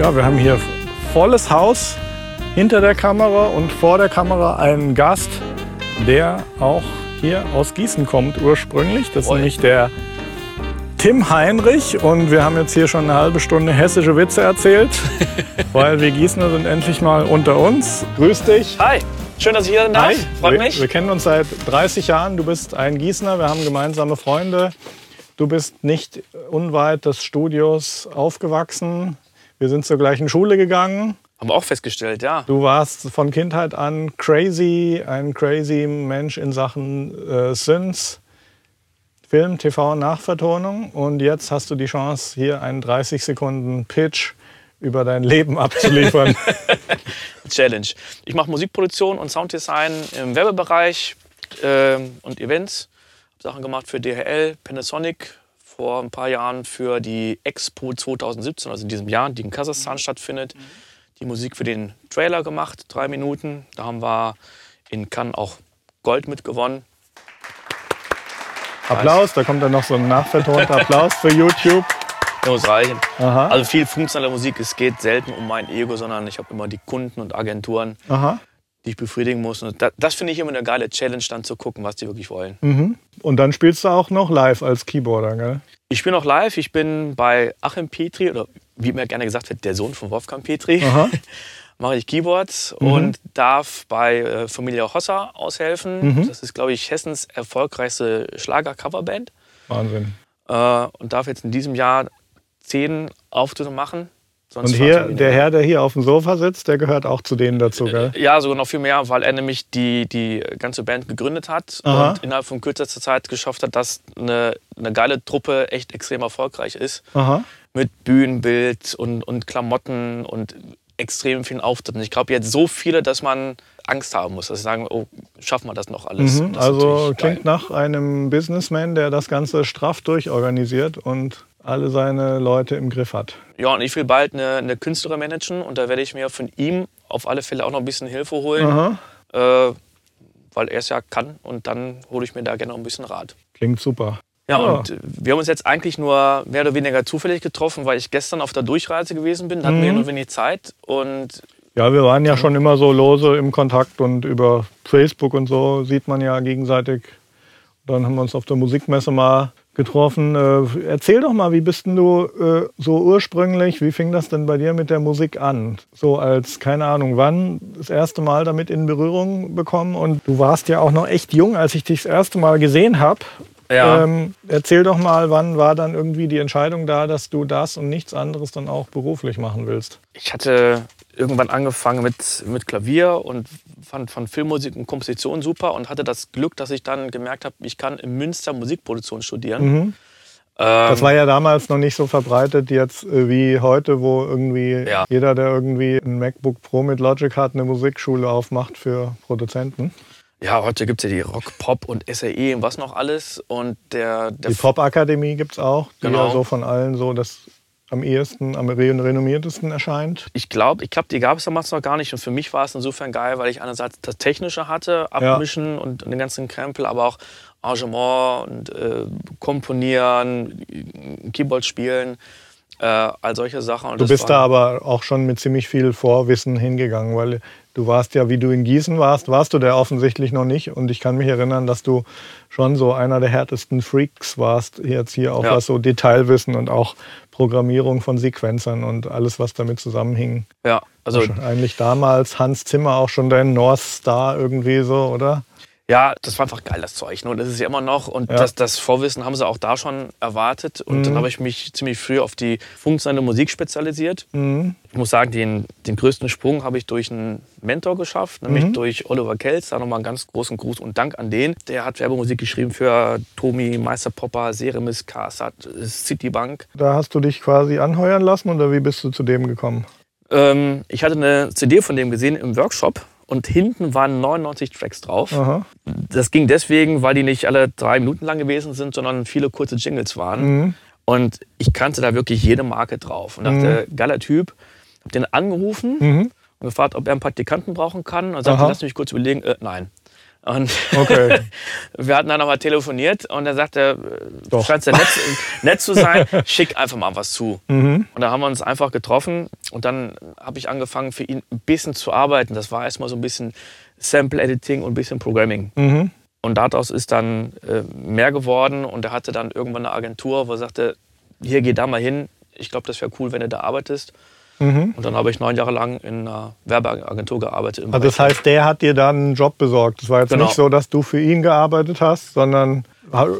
Ja, wir haben hier volles Haus hinter der Kamera und vor der Kamera einen Gast, der auch hier aus Gießen kommt ursprünglich. Das ist nämlich der Tim Heinrich und wir haben jetzt hier schon eine halbe Stunde hessische Witze erzählt, weil wir Gießener sind endlich mal unter uns. Grüß dich. Hi, schön, dass ich hier sein darf. Hi. Freut wir, mich. Wir kennen uns seit 30 Jahren. Du bist ein Gießener, wir haben gemeinsame Freunde. Du bist nicht unweit des Studios aufgewachsen. Wir sind zur gleichen Schule gegangen. Haben wir auch festgestellt, ja. Du warst von Kindheit an crazy, ein crazy Mensch in Sachen äh, Synths, Film, TV, Nachvertonung. Und jetzt hast du die Chance, hier einen 30 Sekunden Pitch über dein Leben abzuliefern. Challenge. Ich mache Musikproduktion und Sounddesign im Werbebereich ähm, und Events. Hab Sachen gemacht für DHL, Panasonic, vor ein paar Jahren für die Expo 2017, also in diesem Jahr, die in Kasachstan stattfindet. Die Musik für den Trailer gemacht, drei Minuten. Da haben wir in Cannes auch Gold mitgewonnen. Applaus, da kommt dann noch so ein nachvertonter Applaus für YouTube. Das muss reichen. Aha. Also viel funktionale Musik. Es geht selten um mein Ego, sondern ich habe immer die Kunden und Agenturen, Aha. die ich befriedigen muss. Und das, das finde ich immer eine geile Challenge, dann zu gucken, was die wirklich wollen. Mhm. Und dann spielst du auch noch live als Keyboarder, gell? Ich spiele noch live. Ich bin bei Achim Petri, oder wie mir gerne gesagt wird, der Sohn von Wolfgang Petri. Mache ich Keyboards Mhm. und darf bei äh, Familie Hossa aushelfen. Mhm. Das ist, glaube ich, Hessens erfolgreichste Schlager-Coverband. Wahnsinn. Äh, und darf jetzt in diesem Jahr zehn Auftritte machen. Sonst Und hier, der. Herr, der hier auf dem Sofa sitzt, der gehört auch zu denen dazu, gell? Ja, sogar noch viel mehr, weil er nämlich die, die ganze Band gegründet hat Aha. und innerhalb von kürzester Zeit geschafft hat, dass eine, eine geile Truppe echt extrem erfolgreich ist. Aha. Mit Bühnenbild und, und Klamotten und extrem vielen Auftritten. Ich glaube, jetzt so viele, dass man Angst haben muss, dass sie sagen, oh, schaffen wir das noch alles? Mhm, das also klingt geil. nach einem Businessman, der das Ganze straff durchorganisiert und alle seine Leute im Griff hat. Ja, und ich will bald eine, eine Künstlerin managen und da werde ich mir von ihm auf alle Fälle auch noch ein bisschen Hilfe holen, äh, weil er es ja kann und dann hole ich mir da gerne noch ein bisschen Rat. Klingt super. Ja, Ja. und wir haben uns jetzt eigentlich nur mehr oder weniger zufällig getroffen, weil ich gestern auf der Durchreise gewesen bin. Da hatten wir ja Mhm. nur wenig Zeit. Und Ja, wir waren ja schon immer so lose im Kontakt und über Facebook und so sieht man ja gegenseitig. Dann haben wir uns auf der Musikmesse mal getroffen. Äh, erzähl doch mal, wie bist denn du äh, so ursprünglich, wie fing das denn bei dir mit der Musik an? So als, keine Ahnung, wann das erste Mal damit in Berührung bekommen? Und du warst ja auch noch echt jung, als ich dich das erste Mal gesehen habe. ja, Ähm, erzähl doch mal, wann war dann irgendwie die Entscheidung da, dass du das und nichts anderes dann auch beruflich machen willst? ich hatte irgendwann angefangen mit, mit Klavier und fand, fand Filmmusik und Komposition super und hatte das Glück, dass ich dann gemerkt habe, ich kann in Münster Musikproduktion studieren. Mhm. Ähm, Das war ja damals noch nicht so verbreitet jetzt äh, wie heute, wo irgendwie Ja. jeder, der irgendwie ein MacBook Pro mit Logic hat, eine Musikschule aufmacht für Produzenten. ja, heute gibt es ja die Rock, Pop und SAE und was noch alles. Und der, der Die Pop-Akademie gibt es auch, die Genau. ja so von allen so das am ehesten, am re- renommiertesten erscheint. ich glaube, ich glaub, die gab es damals noch gar nicht. Und für mich war es insofern geil, weil ich einerseits das Technische hatte, Ja. Abmischen und, und den ganzen Krempel, aber auch Arrangement und äh, Komponieren, Keyboard spielen, äh, all solche Sachen. Und Du bist da aber auch schon mit ziemlich viel Vorwissen hingegangen, weil du warst ja, wie du in Gießen warst, warst du der offensichtlich noch nicht. Und ich kann mich erinnern, dass du schon so einer der härtesten Freaks warst, jetzt hier auch Ja. was so Detailwissen und auch Programmierung von Sequenzern und alles, was damit zusammenhing. Ja, also Eigentlich damals Hans Zimmer auch schon dein North Star irgendwie so, oder? Ja, das war einfach geil, das Zeug. Ne? Und das ist ja immer noch. Und Ja. das, das Vorwissen haben sie auch da schon erwartet. Und dann Mhm. habe ich mich ziemlich früh auf die funktionelle Musik spezialisiert. Mhm. Ich muss sagen, den, den größten Sprung habe ich durch einen Mentor geschafft, nämlich Mhm. durch Oliver Kelz. Da nochmal einen ganz großen Gruß und Dank an den. Der hat Werbemusik geschrieben für Tomi, Meister Popper, Seremis, Kassat, Citibank. Da hast du dich quasi anheuern lassen oder wie bist du zu dem gekommen? Ähm, ich hatte eine CD von dem gesehen im Workshop. Und hinten waren 99 Tracks drauf. Aha. Das ging deswegen, weil die nicht alle drei Minuten lang gewesen sind, sondern viele kurze Jingles waren. Mhm. Und ich kannte da wirklich jede Marke drauf. Und dachte, geiler Typ. Hab den angerufen Mhm. und gefragt, ob er einen Praktikanten brauchen kann. Und sagte, Aha. lass mich kurz überlegen. Äh, nein. Und Okay. wir hatten dann nochmal telefoniert und er sagte, Doch. scheint ja nett, nett zu sein, schick einfach mal was zu. Mhm. Und da haben wir uns einfach getroffen und dann habe ich angefangen für ihn ein bisschen zu arbeiten. Das war erstmal so ein bisschen Sample Editing und ein bisschen Programming. Mhm. Und daraus ist dann äh, mehr geworden und er hatte dann irgendwann eine Agentur, wo er sagte, hier geh da mal hin. Ich glaube, das wäre cool, wenn du da arbeitest. Mhm. Und dann habe ich neun Jahre lang in einer Werbeagentur gearbeitet. Also das heißt, der hat dir dann einen Job besorgt. Es war jetzt Genau. nicht so, dass du für ihn gearbeitet hast, sondern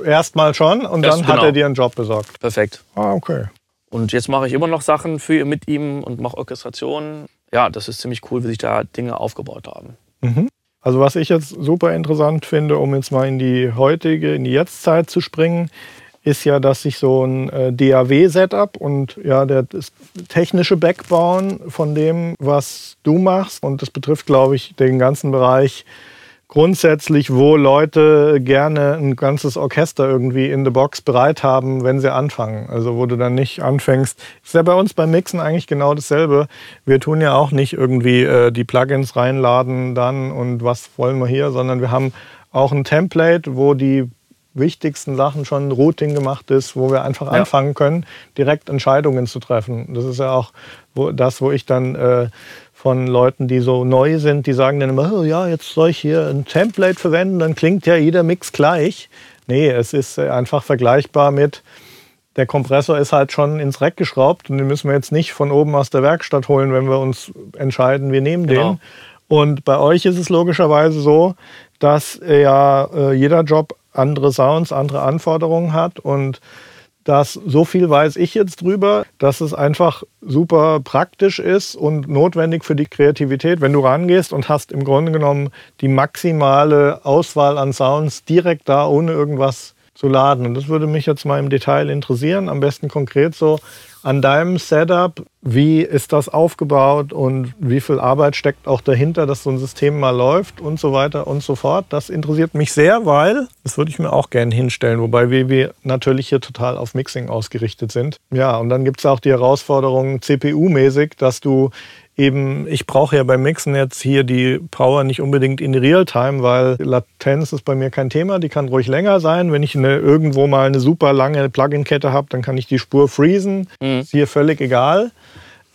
erstmal schon und Erst dann hat genau. er dir einen Job besorgt. Perfekt. Ah, okay. Und jetzt mache ich immer noch Sachen für mit ihm und mache Orchestrationen. Ja, das ist ziemlich cool, wie sich da Dinge aufgebaut haben. Also was ich jetzt super interessant finde, um jetzt mal in die heutige, in die Jetztzeit zu springen, ist ja, dass sich so ein äh, DAW-Setup und ja, der, das technische Backbauen von dem, was du machst, und das betrifft, glaube ich, den ganzen Bereich grundsätzlich, wo Leute gerne ein ganzes Orchester irgendwie in the Box bereit haben, wenn sie anfangen. Also wo du dann nicht anfängst. Ist ja bei uns beim Mixen eigentlich genau dasselbe. Wir tun ja auch nicht irgendwie äh, die Plugins reinladen dann und was wollen wir hier, sondern wir haben auch ein Template, wo die wichtigsten Sachen schon Routing gemacht ist, wo wir einfach Ja. anfangen können, direkt Entscheidungen zu treffen. Das ist ja auch wo, das, wo ich dann äh, von Leuten, die so neu sind, die sagen dann immer, oh, ja, jetzt soll ich hier ein Template verwenden, dann klingt ja jeder Mix gleich. Nee, es ist äh, einfach vergleichbar mit, der Kompressor ist halt schon ins Rack geschraubt und den müssen wir jetzt nicht von oben aus der Werkstatt holen, wenn wir uns entscheiden, wir nehmen Genau. den. Und bei euch ist es logischerweise so, dass äh, ja äh, jeder Job andere Sounds, andere Anforderungen hat. Und das so viel weiß ich jetzt drüber, dass es einfach super praktisch ist und notwendig für die Kreativität, wenn du rangehst und hast im Grunde genommen die maximale Auswahl an Sounds direkt da, ohne irgendwas zu laden. Und das würde mich jetzt mal im Detail interessieren, am besten konkret so an deinem Setup. Wie ist das aufgebaut und wie viel Arbeit steckt auch dahinter, dass so ein System mal läuft und so weiter und so fort. Das interessiert mich sehr, weil das würde ich mir auch gerne hinstellen, wobei wir, natürlich hier total auf Mixing ausgerichtet sind. Ja, und dann gibt es auch die Herausforderung CPU-mäßig, dass du eben, ich brauche ja beim Mixen jetzt hier die Power nicht unbedingt in Realtime, weil Latenz ist bei mir kein Thema, die kann ruhig länger sein. Wenn ich eine, irgendwo mal eine super lange Plugin-Kette habe, dann kann ich die Spur freezen. Mhm. Ist hier völlig egal.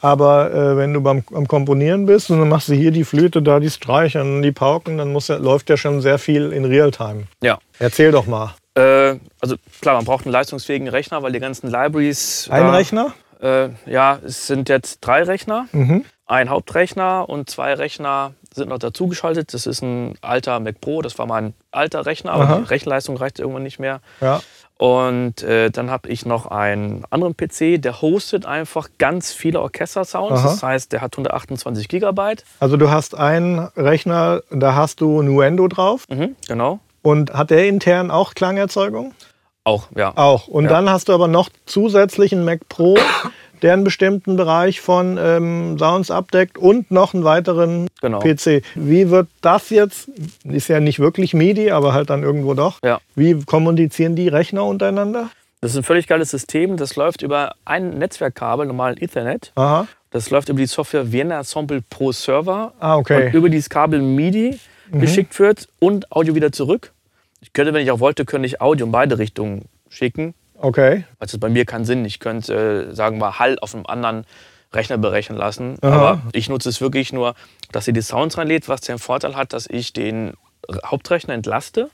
Aber äh, wenn du beim, am Komponieren bist und dann machst du hier die Flöte, da die Streicher und die Pauken, dann muss läuft ja schon sehr viel in Realtime. Ja. Erzähl doch mal. Äh, also klar, man braucht einen leistungsfähigen Rechner, weil die ganzen Libraries. Ein da- Rechner? Äh, ja, es sind jetzt drei Rechner. Mhm. Ein Hauptrechner und zwei Rechner sind noch dazugeschaltet. Das ist ein alter Mac Pro, das war mein alter Rechner, aber Aha. die Rechenleistung reicht irgendwann nicht mehr. Ja. Und äh, dann habe ich noch einen anderen PC, der hostet einfach ganz viele Orchester-Sounds. Das heißt, der hat 128 Gigabyte. Also du hast einen Rechner, da hast du Nuendo drauf. Mhm, genau. Und hat der intern auch Klangerzeugung? Auch, ja. Auch. Und Ja. dann hast du aber noch zusätzlich einen Mac Pro, der einen bestimmten Bereich von ähm, Sounds abdeckt und noch einen weiteren Genau. PC. Wie wird das jetzt, ist ja nicht wirklich MIDI, aber halt dann irgendwo doch. Ja. Wie kommunizieren die Rechner untereinander? Das ist ein völlig geiles System. Das läuft über ein Netzwerkkabel, normalen Ethernet. Aha. Das läuft über die Software Vienna Ensemble Pro Server. Ah, okay. Und über dieses Kabel MIDI geschickt wird und Audio wieder zurück. Ich könnte, wenn ich auch wollte, könnte ich Audio in beide Richtungen schicken. Okay. Also bei mir keinen Sinn. Ich könnte, äh, sagen wir, Hall auf einem anderen Rechner berechnen lassen. Aha. Aber ich nutze es wirklich nur, dass sie die Sounds reinlädt, was den Vorteil hat, dass ich den Hauptrechner entlaste.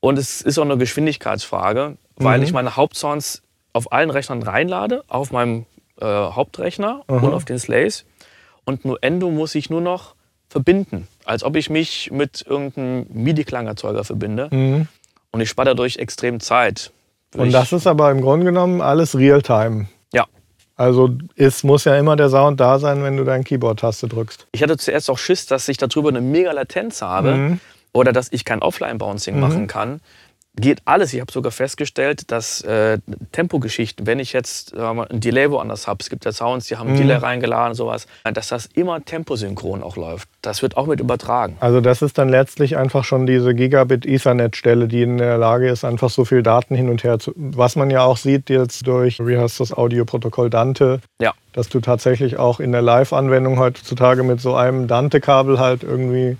Und es ist auch eine Geschwindigkeitsfrage, weil Mhm. ich meine Hauptsounds auf allen Rechnern reinlade, auf meinem äh, Hauptrechner Aha. und auf den Slays. Und Nuendo muss ich nur noch verbinden, als ob ich mich mit irgendeinem MIDI-Klangerzeuger verbinde. Mhm. Und ich spare dadurch extrem Zeit. Und das ist aber im Grunde genommen alles Realtime. Ja. Also es muss ja immer der Sound da sein, wenn du deine Keyboard-Taste drückst. Ich hatte zuerst auch Schiss, dass ich darüber eine mega Latenz habe Mhm. oder dass ich kein Offline-Bouncing machen kann. Geht alles. Ich habe sogar festgestellt, dass äh, Tempogeschichten, wenn ich jetzt mal, ein Delay woanders habe, es gibt ja Sounds, die haben Mhm. Delay reingeladen, sowas, dass das immer temposynchron auch läuft. Das wird auch mit übertragen. Also das ist dann letztlich einfach schon diese Gigabit-Ethernet-Stelle, die in der Lage ist, einfach so viel Daten hin und her zu... Was man ja auch sieht jetzt durch, wie heißt das, Audioprotokoll Dante, Ja. dass du tatsächlich auch in der Live-Anwendung heutzutage mit so einem Dante-Kabel halt irgendwie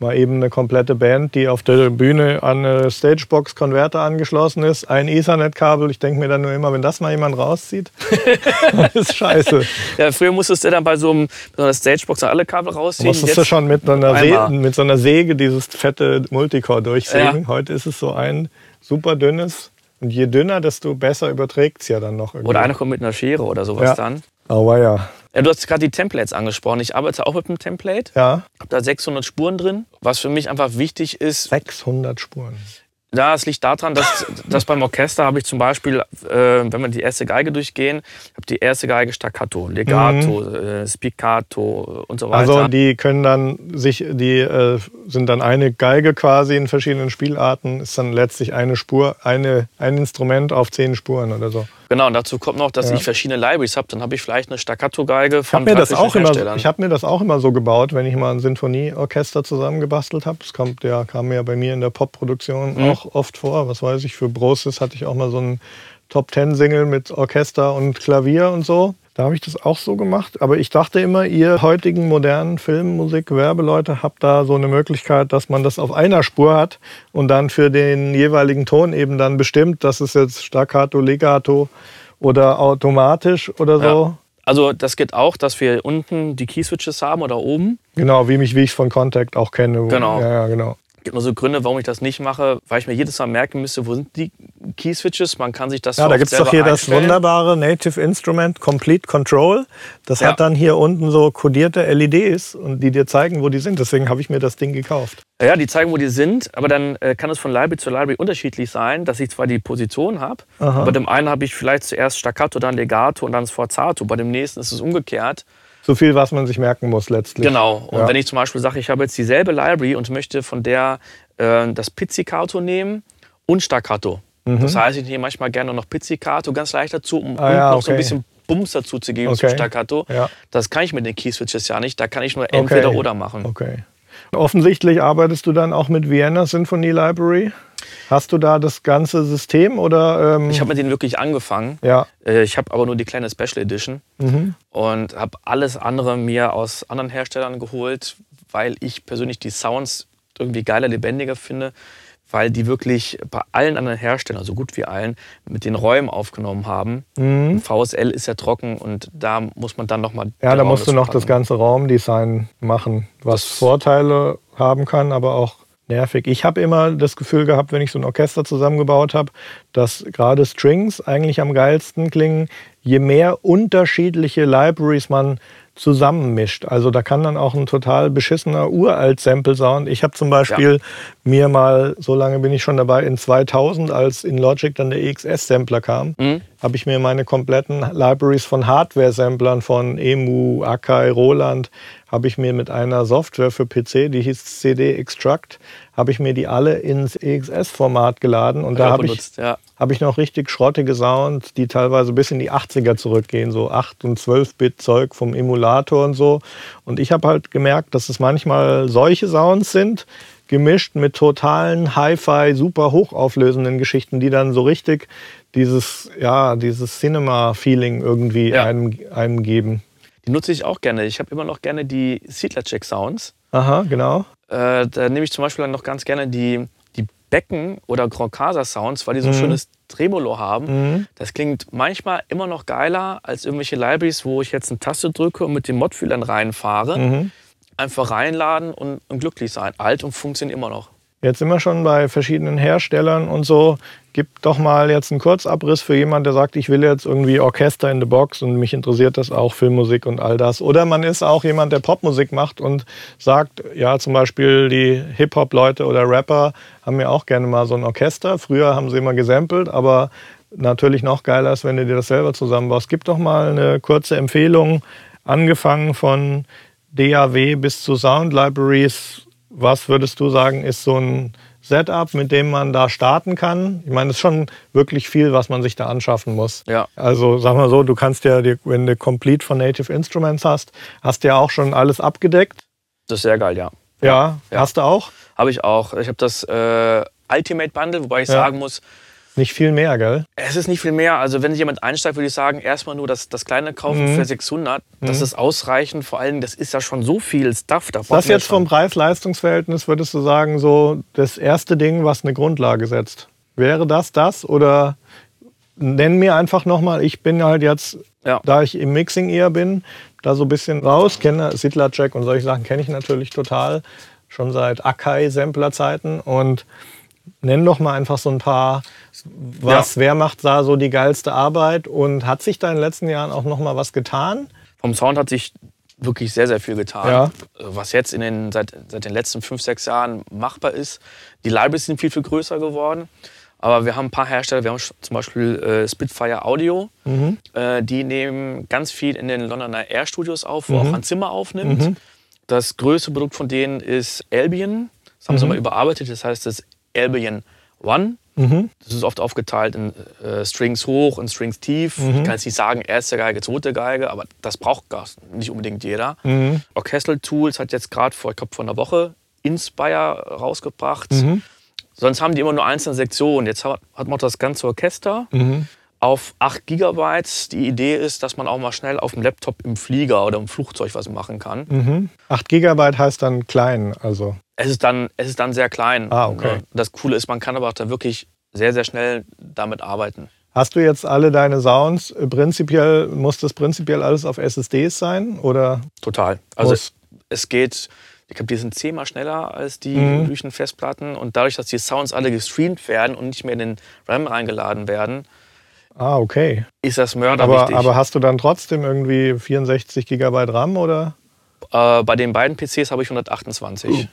mal eben eine komplette Band, die auf der Bühne an eine Stagebox-Konverter angeschlossen ist, ein Ethernet-Kabel. Ich denke mir dann nur immer, wenn das mal jemand rauszieht, das ist scheiße. Ja, früher musstest du dann bei so, einem, so einer Stagebox alle Kabel rausziehen. Musstest du schon mit, einer Säge, mit so einer Säge dieses fette Multicore durchsägen. Ja. Heute ist es so ein super dünnes. Und je dünner, desto besser überträgt es ja dann noch. Irgendwie. Oder einer kommt mit einer Schere oder sowas ja. dann. Oh, ja. Du hast gerade die Templates angesprochen. Ich arbeite auch mit einem Template. Ja. Habe da 600 Spuren drin. Was für mich einfach wichtig ist. 600 Spuren. Ja, es liegt daran, dass, dass beim Orchester habe ich zum Beispiel, äh, wenn wir die erste Geige durchgehen, habe die erste Geige Staccato, Legato, mhm. äh, Spiccato und so weiter. Also die können dann sich, die äh, sind dann eine Geige quasi in verschiedenen Spielarten, ist dann letztlich eine Spur, eine, ein Instrument auf zehn Spuren oder so. Genau, und dazu kommt noch, dass ja. ich verschiedene Libraries habe. Dann habe ich vielleicht eine Staccato-Geige von ich mir das auch immer, Ich habe mir das auch immer so gebaut, wenn ich mal ein Sinfonieorchester zusammengebastelt habe. Das kommt, ja, kam ja bei mir in der Popproduktion mhm. auch oft vor. Was weiß ich, für Brosis hatte ich auch mal so einen Top-Ten-Single mit Orchester und Klavier und so. Da habe ich das auch so gemacht. Aber ich dachte immer, ihr heutigen modernen Filmmusik, Werbeleute, habt da so eine Möglichkeit, dass man das auf einer Spur hat und dann für den jeweiligen Ton eben dann bestimmt, das ist jetzt Staccato, Legato oder automatisch oder so. Ja. Also das geht auch, dass wir unten die Keyswitches haben oder oben. Genau, wie, mich, wie ich von Contact auch kenne. Genau. Ja, ja, genau gibt nur so Gründe, warum ich das nicht mache, weil ich mir jedes Mal merken müsste, wo sind die Key-Switches. Man kann sich das Ja, so da gibt es doch hier einstellen. das wunderbare Native Instrument Complete Control. Das ja. hat dann hier unten so kodierte LEDs und die dir zeigen, wo die sind. Deswegen habe ich mir das Ding gekauft. Ja, die zeigen, wo die sind, aber dann äh, kann es von Library zu Library unterschiedlich sein, dass ich zwar die Position habe, aber bei dem einen habe ich vielleicht zuerst Staccato, dann Legato und dann Sforzato. Bei dem nächsten ist es umgekehrt so viel, was man sich merken muss letztlich. Genau. Und ja. wenn ich zum Beispiel sage, ich habe jetzt dieselbe Library und möchte von der äh, das Pizzicato nehmen und Staccato. Mhm. Das heißt, ich nehme manchmal gerne noch Pizzicato ganz leicht dazu, um ah, ja, noch okay. so ein bisschen Bums dazu zu geben okay. zum Staccato. Ja. Das kann ich mit den Keyswitches ja nicht. Da kann ich nur entweder okay. oder machen. Okay. Offensichtlich arbeitest du dann auch mit Vienna Symphony Library. Hast du da das ganze System oder? Ähm ich habe mit denen wirklich angefangen. Ja. Äh, ich habe aber nur die kleine Special Edition mhm. und habe alles andere mir aus anderen Herstellern geholt, weil ich persönlich die Sounds irgendwie geiler, lebendiger finde, weil die wirklich bei allen anderen Herstellern, so gut wie allen, mit den Räumen aufgenommen haben. Mhm. VSL ist ja trocken und da muss man dann nochmal. Ja, da musst du noch das ganze Raumdesign machen, was das Vorteile haben kann, aber auch nervig. Ich habe immer das Gefühl gehabt, wenn ich so ein Orchester zusammengebaut habe, dass gerade Strings eigentlich am geilsten klingen, je mehr unterschiedliche Libraries man zusammenmischt. Also da kann dann auch ein total beschissener Uralt-Sample-Sound. Ich habe zum Beispiel ja. Mir mal, so lange bin ich schon dabei, in 2000, als in Logic dann der EXS-Sampler kam, mhm. habe ich mir meine kompletten Libraries von Hardware-Samplern von EMU, Akai, Roland, habe ich mir mit einer Software für PC, die hieß CD Extract, habe ich mir die alle ins EXS-Format geladen und da habe ich, ja. hab ich noch richtig schrottige Sounds, die teilweise bis in die 80er zurückgehen, so 8 und 12-Bit-Zeug vom Emulator und so. Und ich habe halt gemerkt, dass es manchmal solche Sounds sind, gemischt mit totalen Hi-Fi, super hochauflösenden Geschichten, die dann so richtig dieses, ja, dieses Cinema-Feeling irgendwie ja. einem, einem geben. Die nutze ich auch gerne. Ich habe immer noch gerne die Siedler-Check Sounds. Aha, genau. Äh, da nehme ich zum Beispiel dann noch ganz gerne die, die Becken- oder Grand Casa Sounds, weil die so ein mhm. schönes Tremolo haben. Mhm. Das klingt manchmal immer noch geiler als irgendwelche Libraries, wo ich jetzt eine Taste drücke und mit den Modfühlern reinfahre. Mhm. Einfach reinladen und, und glücklich sein. Alt und funktioniert immer noch. Jetzt sind wir schon bei verschiedenen Herstellern und so. Gib doch mal jetzt einen Kurzabriss für jemanden, der sagt, ich will jetzt irgendwie Orchester in the Box und mich interessiert das auch, Filmmusik und all das. Oder man ist auch jemand, der Popmusik macht und sagt, ja, zum Beispiel die Hip-Hop-Leute oder Rapper haben ja auch gerne mal so ein Orchester. Früher haben sie immer gesampelt, aber natürlich noch geiler ist, wenn du dir das selber zusammenbaust. Gib doch mal eine kurze Empfehlung, angefangen von DAW bis zu Sound Libraries, was würdest du sagen, ist so ein Setup, mit dem man da starten kann? Ich meine, es ist schon wirklich viel, was man sich da anschaffen muss. Ja. Also sag mal so, du kannst ja, wenn du Complete von Native Instruments hast, hast du ja auch schon alles abgedeckt. Das ist sehr geil, ja. Ja, ja. hast du auch? Habe ich auch. Ich habe das äh, Ultimate Bundle, wobei ich ja. sagen muss, Nicht viel mehr, gell? Es ist nicht viel mehr. Also wenn jemand einsteigt, würde ich sagen, erstmal nur das, das kleine kaufen Mhm. für 600. Das ist ausreichend. Vor allem, das ist ja schon so viel Stuff. Da braucht Das man jetzt vom Preis-Leistungs-Verhältnis würdest du sagen, so das erste Ding, was eine Grundlage setzt. Wäre das das oder nenn mir einfach nochmal, ich bin halt jetzt, Ja. da ich im Mixing eher bin, da so ein bisschen raus, kenne Sittler Jack und solche Sachen kenne ich natürlich total, schon seit Akai-Sampler-Zeiten und nenn doch mal einfach so ein paar, was, wer macht da so die geilste Arbeit und hat sich da in den letzten Jahren auch nochmal was getan? Vom Sound hat sich wirklich sehr, sehr viel getan. Ja. Äh, Was jetzt in den, seit, seit den letzten fünf, sechs Jahren machbar ist. Die Libraries sind viel, viel größer geworden. Aber wir haben ein paar Hersteller, wir haben zum Beispiel äh, Spitfire Audio. Äh, die nehmen ganz viel in den Londoner Air Studios auf, wo auch ein Zimmer aufnimmt. Das größte Produkt von denen ist Albion. Das haben sie mal überarbeitet, das heißt das Albion One. Das ist oft aufgeteilt in äh, Strings hoch und Strings tief. Ich kann jetzt nicht sagen, erste Geige, zweite Geige, aber das braucht gar nicht unbedingt jeder. Orchestral Tools hat jetzt gerade vor, ich glaube, vor einer Woche Inspire rausgebracht. Sonst haben die immer nur einzelne Sektionen. Jetzt hat, hat man das ganze Orchester auf 8 GB. Die Idee ist, dass man auch mal schnell auf dem Laptop im Flieger oder im Flugzeug was machen kann. 8 Gigabyte heißt dann klein, also. Es ist dann, es ist dann sehr klein. Ah, okay. Ne? Das Coole ist, man kann aber auch da wirklich sehr, sehr schnell damit arbeiten. Hast du jetzt alle deine Sounds prinzipiell, muss das prinzipiell alles auf SSDs sein? Oder Total. Also Muss. es geht, ich glaube, die sind zehnmal schneller als die Mhm. üblichen Festplatten. Und dadurch, dass die Sounds alle gestreamt werden und nicht mehr in den RAM reingeladen werden, ah, okay. ist das Mörder Aber, wichtig. aber hast du dann trotzdem irgendwie 64 Gigabyte RAM oder? äh, bei den beiden PCs habe ich 128.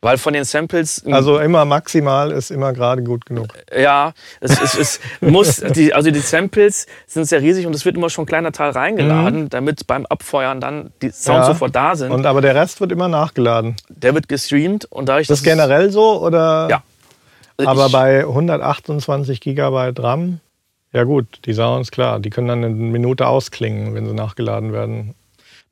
Weil von den Samples, Also immer maximal ist immer gerade gut genug. ja, es, es, es muss, die, also die Samples sind sehr riesig und es wird immer schon ein kleiner Teil reingeladen, damit beim Abfeuern dann die Sounds Mhm. Ja. sofort da sind. Und aber der Rest wird immer nachgeladen. der wird gestreamt und dadurch, Das es- generell so oder? Ja. Also Aber bei 128 Gigabyte RAM, ja gut, die Sounds klar, die können dann eine Minute ausklingen, wenn sie nachgeladen werden.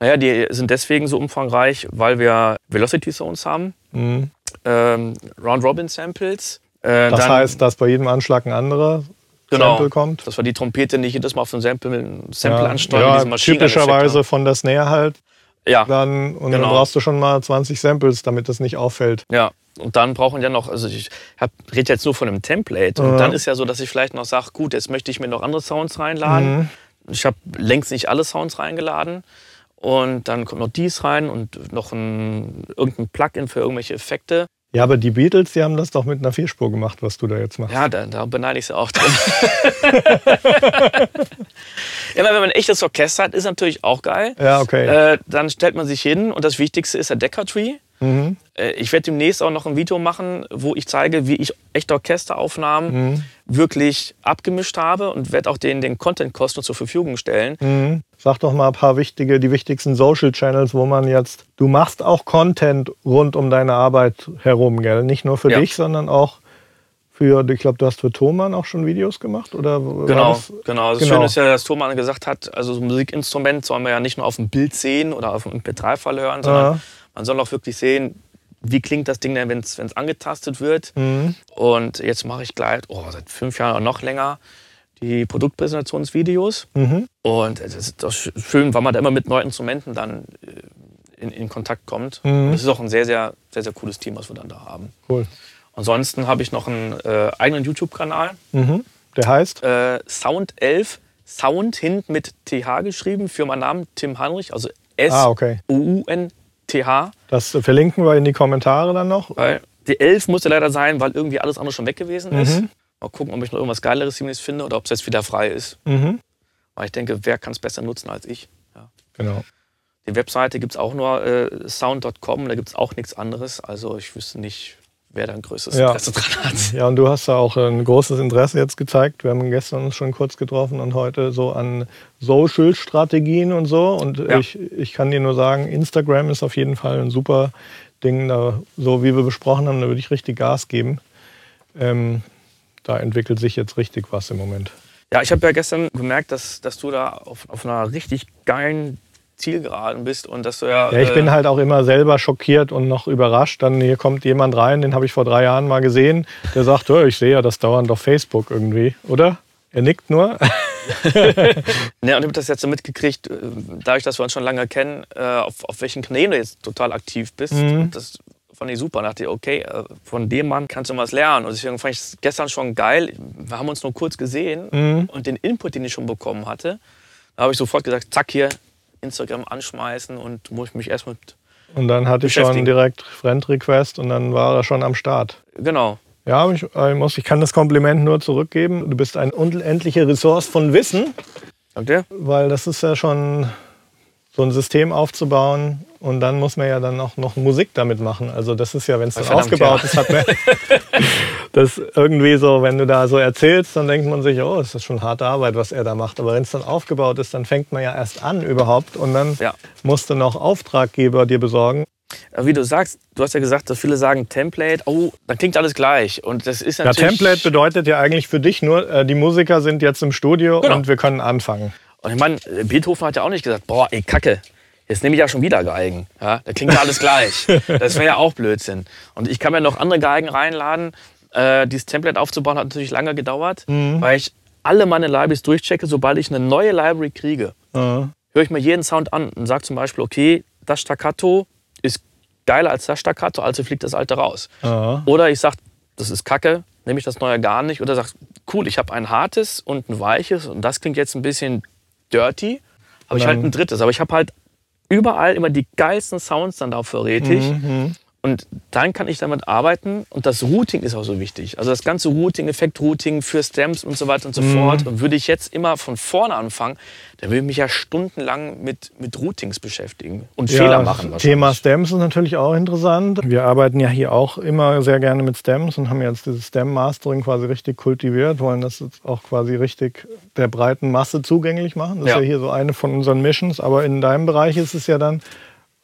Naja, die sind deswegen so umfangreich, weil wir Velocity Zones haben, Mhm. ähm, Round-Robin-Samples. Äh, Das dann- heißt, dass bei jedem Anschlag ein anderer genau, Sample kommt. dass wir die Trompete nicht jedes Mal auf ein Sample, Sample ja, ansteuern, ja, typischerweise von der Snare halt Ja, dann und dann Genau. brauchst du schon mal 20 Samples, damit das nicht auffällt. ja. Und dann brauchen wir noch, also ich hab, rede jetzt nur von einem Template. Und Ja. dann ist ja so, dass ich vielleicht noch sage, gut, jetzt möchte ich mir noch andere Sounds reinladen. Mhm. Ich habe längst nicht alle Sounds reingeladen. Und dann kommt noch dies rein und noch ein, irgendein Plugin für irgendwelche Effekte. Ja, aber die Beatles, die haben das doch mit einer Vierspur gemacht, was du da jetzt machst. Ja, da, da beneide ich sie auch drin. Immer wenn man ein echtes Orchester hat, ist natürlich auch geil. Ja, okay. Äh, dann stellt man sich hin und das Wichtigste ist der Decker-Tree. Mhm. Ich werde demnächst auch noch ein Video machen, wo ich zeige, wie ich echte Orchesteraufnahmen Mhm. wirklich abgemischt habe und werde auch den, den Content-Kosten zur Verfügung stellen. Mhm. Sag doch mal ein paar wichtige, die wichtigsten Social Channels, wo man jetzt, du machst auch Content rund um deine Arbeit herum, gell? Nicht nur für Ja. dich, sondern auch für, ich glaube, du hast für Thomann auch schon Videos gemacht, oder? Genau, das- genau. Das Genau. Schöne ist ja, dass Thomann gesagt hat, also so ein Musikinstrument soll man ja nicht nur auf dem Bild sehen oder auf dem MP3-File hören, sondern Ja. Man soll auch wirklich sehen, wie klingt das Ding denn, wenn es angetastet wird. Mhm. Und jetzt mache ich gleich, oh, seit fünf Jahren oder noch länger, die Produktpräsentationsvideos. Mhm. Und es ist doch schön, weil man da immer mit neuen Instrumenten dann äh, in, in Kontakt kommt. Mhm. Es ist auch ein sehr, sehr, sehr, sehr cooles Team, was wir dann da haben. Cool. Ansonsten habe ich noch einen äh, eigenen YouTube-Kanal, Mhm. Der heißt? äh, Sound 11, Sound hinten mit TH geschrieben, für meinen Namen Tim Heinrich, also Ah, S-U-U-N-T-H. Das verlinken wir in die Kommentare dann noch. Weil die 11 musste leider sein, weil irgendwie alles andere schon weg gewesen ist. Mhm. Mal gucken, ob ich noch irgendwas Geileres demnächst finde oder ob es jetzt wieder frei ist. Mhm. Weil ich denke, wer kann es besser nutzen als ich? Ja. Genau. Die Webseite gibt es auch nur äh, sound.com, da gibt es auch nichts anderes. Also ich wüsste nicht, wer da ein größeres Ja. Interesse dran hat. Ja, und du hast da auch ein großes Interesse jetzt gezeigt. Wir haben gestern uns schon kurz getroffen und heute so an Social-Strategien und so. Und Ja. ich, ich kann dir nur sagen, Instagram ist auf jeden Fall ein super Ding. Da, so wie wir besprochen haben, da würde ich richtig Gas geben. Ähm, da entwickelt sich jetzt richtig was im Moment. Ja, ich habe ja gestern gemerkt, dass, dass du da auf, auf einer richtig geilen Zielgeraden bist und dass du ja. Ja, ich äh, bin halt auch immer selber schockiert und noch überrascht. Dann hier kommt jemand rein, den habe ich vor drei Jahren mal gesehen, der sagt, oh, ich sehe ja das dauernd auf Facebook irgendwie, oder? Er nickt nur. Ja, und ich habe das jetzt so mitgekriegt, äh, dadurch, dass wir uns schon lange kennen, äh, auf, auf welchen Kanälen du jetzt total aktiv bist. Mhm. Das fand ich super. Da dachte ich, okay, äh, von dem Mann kannst du was lernen. Und deswegen fand ich es gestern schon geil. Wir haben uns nur kurz gesehen Mhm. und den Input, den ich schon bekommen hatte, da habe ich sofort gesagt, zack, hier Instagram anschmeißen und muss ich mich erst mit. Und dann hatte ich schon direkt Friend Request und dann war er schon am Start. Genau. Ja, ich, ich, muss, ich kann das Kompliment nur zurückgeben. Du bist eine unendliche Ressource von Wissen, Danke. weil das ist ja schon so ein System aufzubauen und dann muss man ja dann auch noch Musik damit machen. Also das ist ja, wenn es dann Verdammt, aufgebaut ja. ist, hat man das irgendwie so, wenn du da so erzählst, dann denkt man sich, oh, das ist schon harte Arbeit, was er da macht. Aber wenn es dann aufgebaut ist, dann fängt man ja erst an überhaupt und dann Ja. musst du noch Auftraggeber dir besorgen. Wie du sagst, du hast ja gesagt, dass viele sagen Template, oh, dann klingt alles gleich. Und das ist Ja, natürlich. Template bedeutet ja eigentlich für dich nur, äh, die Musiker sind jetzt im Studio Genau. und wir können anfangen. Und ich meine, Beethoven hat ja auch nicht gesagt, boah, ey, Kacke, jetzt nehme ich ja schon wieder Geigen. Ja, da klingt ja alles gleich. Das wäre ja auch Blödsinn. Und ich kann mir noch andere Geigen reinladen. Äh, dieses Template aufzubauen hat natürlich lange gedauert, weil ich alle meine Libraries durchchecke, sobald ich eine neue Library kriege. Ja. Höre ich mir jeden Sound an und sage zum Beispiel, okay, das Staccato ist geiler als das Staccato, also fliegt das alte raus. Ja. Oder ich sage, das ist Kacke, nehme ich das neue gar nicht. Oder sag, cool, ich habe ein hartes und ein weiches und das klingt jetzt ein bisschen dirty, habe ich halt ein drittes. Aber ich habe halt überall immer die geilsten Sounds dann da vorrätig. Mhm. Und dann kann ich damit arbeiten und das Routing ist auch so wichtig. Also das ganze Routing, Effekt-Routing für Stems und so weiter und so Mhm. fort. Und würde ich jetzt immer von vorne anfangen, dann würde ich mich ja stundenlang mit, mit Routings beschäftigen und Fehler machen. Thema Stems ist natürlich auch interessant. Wir arbeiten ja hier auch immer sehr gerne mit Stems und haben jetzt dieses Stem-Mastering quasi richtig kultiviert, wollen das jetzt auch quasi richtig der breiten Masse zugänglich machen. Das Ja. ist ja hier so eine von unseren Missions. Aber in deinem Bereich ist es ja dann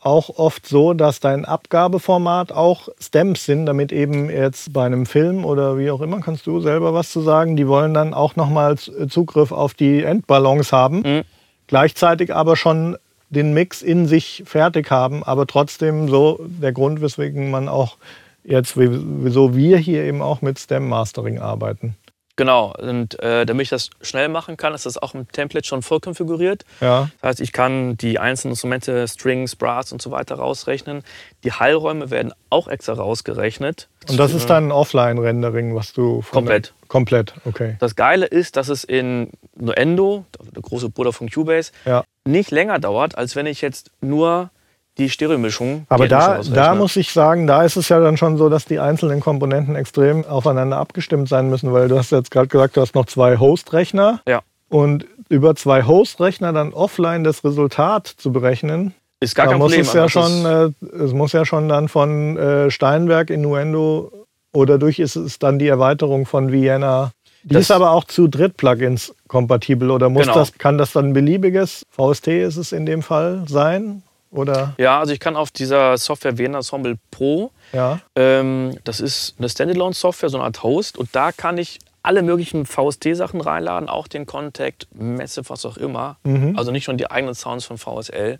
auch oft so, dass dein Abgabeformat auch Stems sind, damit eben jetzt bei einem Film oder wie auch immer, kannst du selber was zu sagen, die wollen dann auch nochmal Zugriff auf die Endballons haben, Mhm. gleichzeitig aber schon den Mix in sich fertig haben, aber trotzdem so der Grund, weswegen man auch jetzt, wie- wieso wir hier eben auch mit Stem Mastering arbeiten. Genau, und äh, damit ich das schnell machen kann, ist das auch im Template schon vorkonfiguriert. Ja, Das heißt, ich kann die einzelnen Instrumente, Strings, Brass und so weiter rausrechnen. Die Heilräume werden auch extra rausgerechnet. und das ist dann ein Offline-Rendering, was du von Komplett. Komplett, okay. Das Geile ist, dass es in Nuendo, der große Bruder von Cubase, Ja. nicht länger dauert, als wenn ich jetzt nur die Stereomischung. Aber die da, da muss ich sagen, da ist es ja dann schon so, dass die einzelnen Komponenten extrem aufeinander abgestimmt sein müssen, weil du hast jetzt gerade gesagt, du hast noch zwei Host-Rechner Ja, und über zwei Host-Rechner dann offline das Resultat zu berechnen. ist gar da kein muss Problem. es ja schon, äh, es muss ja schon dann von äh, Steinberg in Nuendo oder durch ist es dann die Erweiterung von Vienna. Die Das- ist aber auch zu Dritt-Plugins kompatibel oder muss Genau. das, kann das dann ein beliebiges VST ist es in dem Fall sein? Oder Ja, also ich kann auf dieser Software WN Ensemble Pro ja? Ähm, das ist eine Standalone-Software, so eine Art Host. Und da kann ich alle möglichen VST-Sachen reinladen, auch den Contact, Messe, was auch immer. Mhm. Also nicht nur die eigenen Sounds von VSL.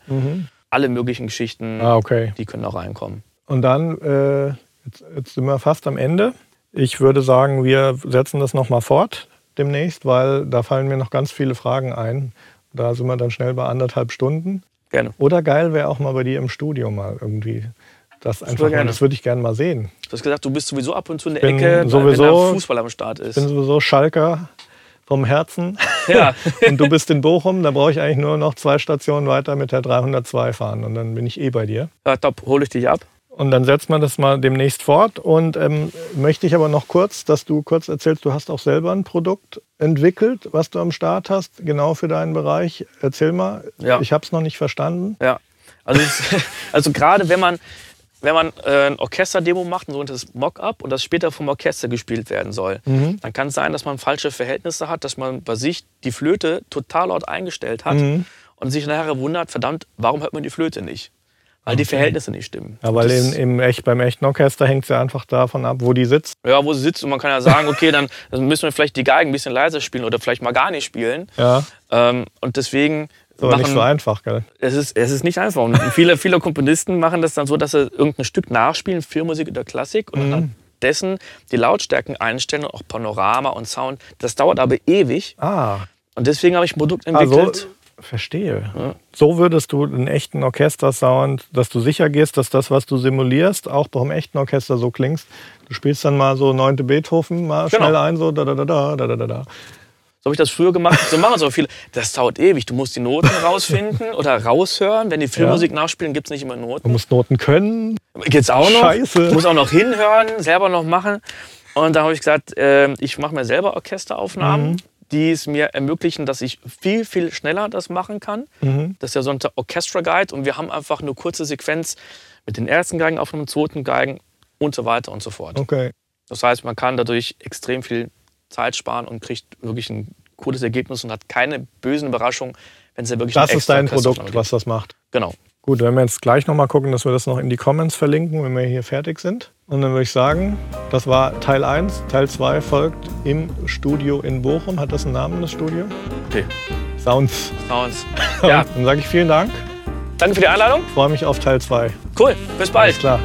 Alle möglichen Geschichten, Ah, okay. die können da reinkommen. Und dann, äh, jetzt, jetzt sind wir fast am Ende. Ich würde sagen, wir setzen das nochmal fort demnächst, weil da fallen mir noch ganz viele Fragen ein. Da sind wir dann schnell bei anderthalb Stunden. Gerne. Oder geil wäre auch mal bei dir im Studio mal irgendwie. Das einfach mal, gerne. das würde ich gerne mal sehen. Du hast gesagt, du bist sowieso ab und zu in der Bin Ecke, sowieso- wenn da Fußball am Start ist. Ich bin sowieso Schalker vom Herzen. Ja. Und du bist in Bochum, da brauche ich eigentlich nur noch zwei Stationen weiter mit der 302 fahren und dann bin ich eh bei dir. ja, top, hole ich dich ab. Und dann setzt man das mal demnächst fort. Und ähm, möchte ich aber noch kurz, dass du kurz erzählst, du hast auch selber ein Produkt entwickelt, was du am Start hast, genau für deinen Bereich. Erzähl mal. Ja. Ich habe es noch nicht verstanden. Ja. Also, also gerade wenn man, wenn man äh, ein Orchesterdemo macht, ein sogenanntes Mock-up, und das später vom Orchester gespielt werden soll, Mhm. dann kann es sein, dass man falsche Verhältnisse hat, dass man bei sich die Flöte total laut eingestellt hat Mhm. und sich nachher wundert, verdammt, warum hört man die Flöte nicht? Weil die Verhältnisse nicht stimmen. Ja, weil in, im echt, beim echten Orchester hängt es ja einfach davon ab, wo die sitzt. ja, wo sie sitzt und man kann ja sagen, okay, dann, müssen wir vielleicht die Geigen ein bisschen leiser spielen oder vielleicht mal gar nicht spielen. Ja. Ähm, und deswegen Ist aber nicht so einfach, gell? es ist, es ist nicht einfach. Und viele, viele Komponisten machen das dann so, dass sie irgendein Stück nachspielen, Filmmusik oder Klassik und Mhm. dann dessen die Lautstärken einstellen, auch Panorama und Sound. Das dauert aber ewig. Ah, Und deswegen habe ich ein Produkt also Verstehe. Ja. So würdest du einen echten Orchestersound, dass du sicher gehst, dass das, was du simulierst, auch beim echten Orchester so klingst. Du spielst dann mal so 9. Beethoven, mal genau. schnell ein, so da da da da da da da. So habe ich das früher gemacht. So machen so viele. Das dauert ewig. Du musst die Noten rausfinden oder raushören. Wenn die Filmmusik ja. nachspielen, gibt es nicht immer Noten. Du musst Noten können. Geht's auch noch. Scheiße. Du musst auch noch hinhören, selber noch machen. Und da habe ich gesagt, äh, ich mache mir selber Orchesteraufnahmen. Mhm die es mir ermöglichen, dass ich viel, viel schneller das machen kann. Mhm. Das ist ja so ein Orchestra Guide und wir haben einfach eine kurze Sequenz mit den ersten Geigen auf dem zweiten Geigen und so weiter und so fort. Okay. Das heißt, man kann dadurch extrem viel Zeit sparen und kriegt wirklich ein cooles Ergebnis und hat keine bösen Überraschungen, wenn es ja wirklich Das ist dein Produkt, was das macht. Genau. Gut, wenn wir jetzt gleich nochmal gucken, dass wir das noch in die Comments verlinken, wenn wir hier fertig sind. Und dann würde ich sagen, das war Teil 1. Teil 2 folgt im Studio in Bochum. Hat das einen Namen, das Studio? Okay. Sounds. Sounds. Ja, Dann sage ich vielen Dank. danke für die Einladung. Freue mich auf Teil 2. Cool. Bis bald. Alles klar.